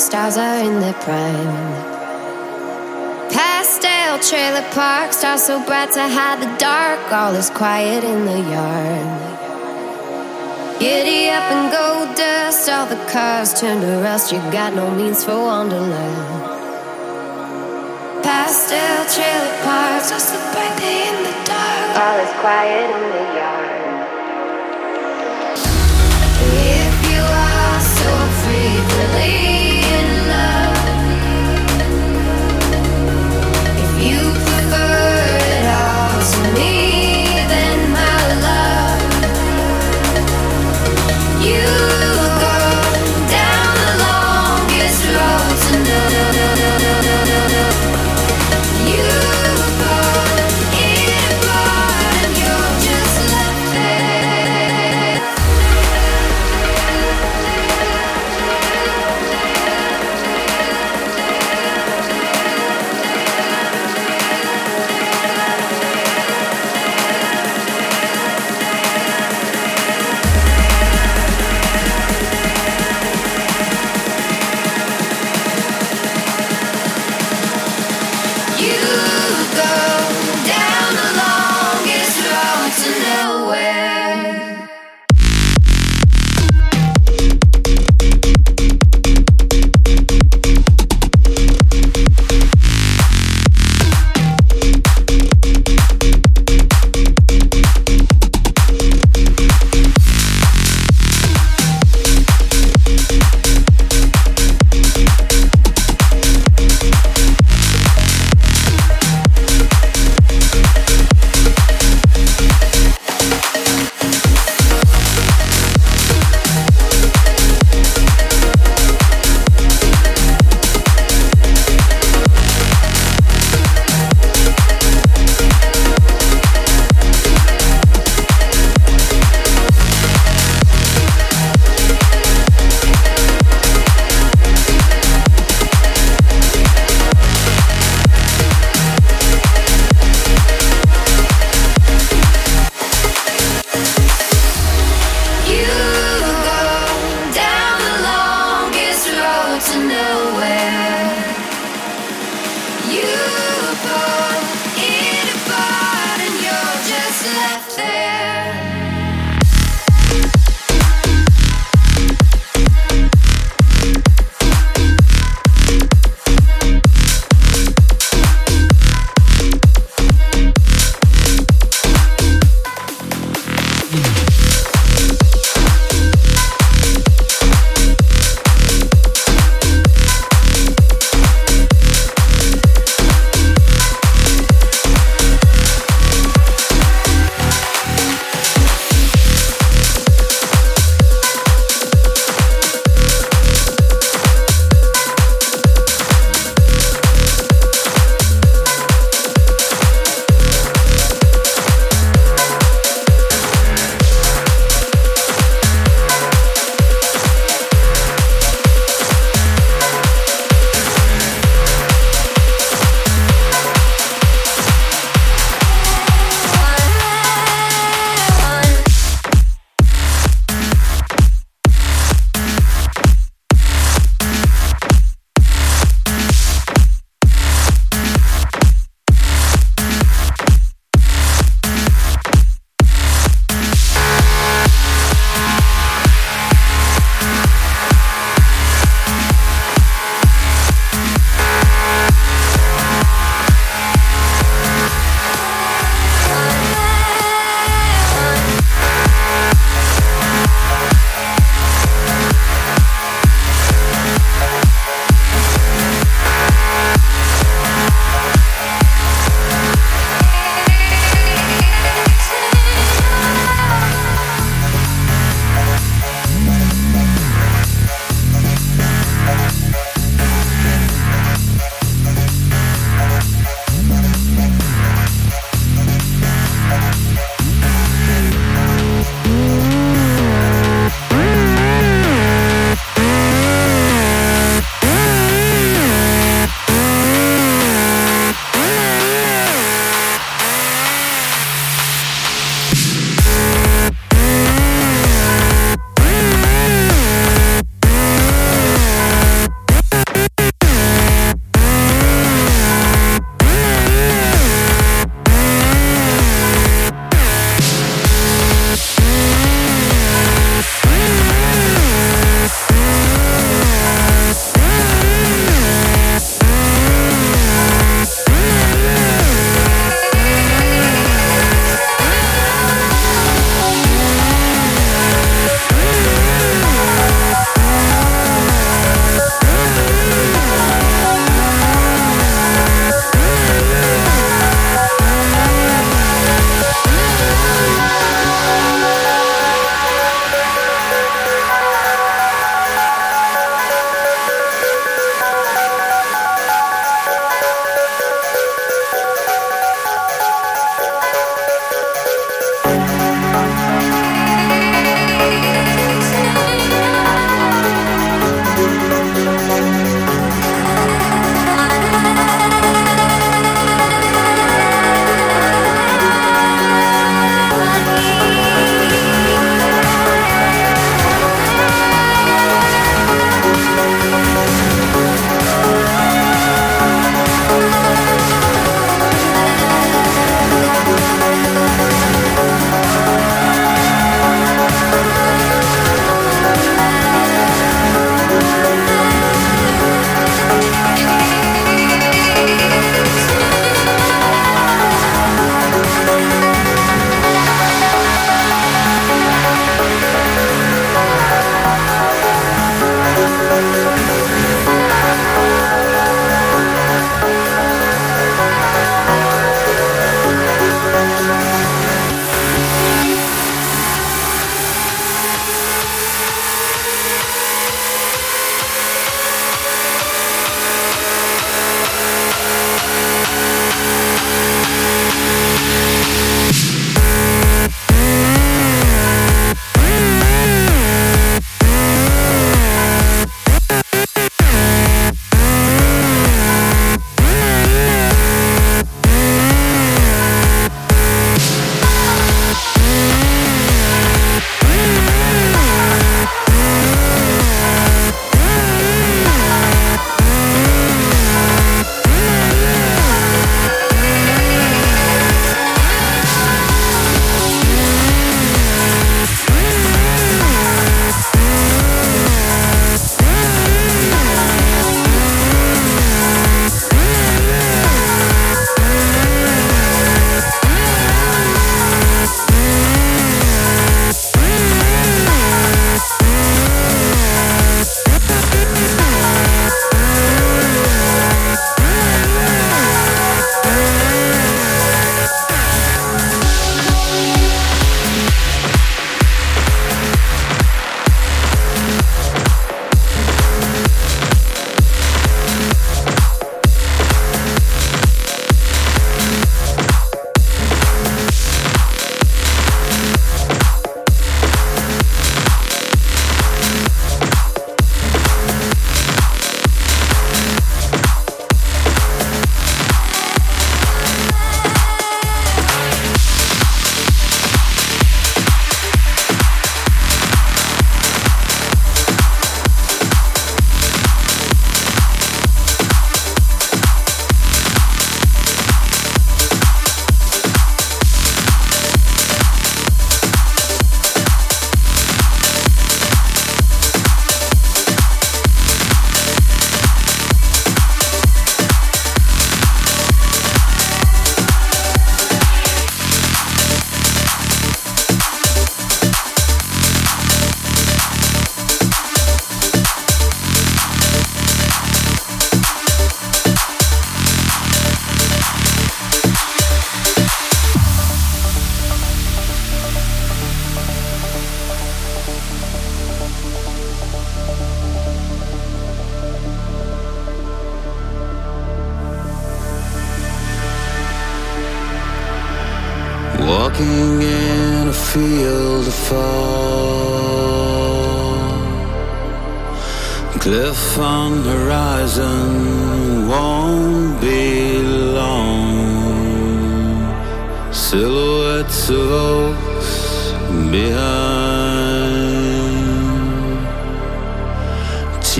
stars are in their prime. Pastel trailer park, stars so bright to hide the dark. All is quiet in the yard. Giddy up and go dust, all the cars turn to rust. You got no means for wonderland. Pastel trailer park, stars so bright in the dark. All is quiet in the yard. Oh.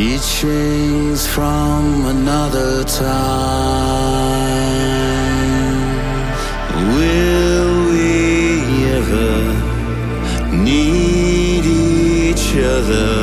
Teachings from another time. Will we ever need each other?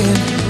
On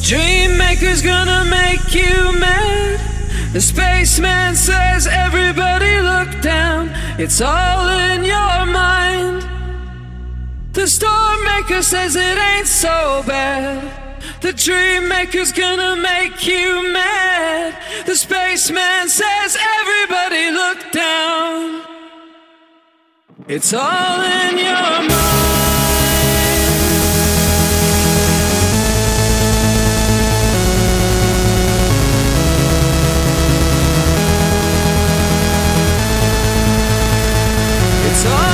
The dream maker's gonna make you mad. The spaceman says everybody look down. It's all in your mind. The storm maker says it ain't so bad. The dream maker's gonna make you mad. The spaceman says everybody look down. It's all in your mind. It's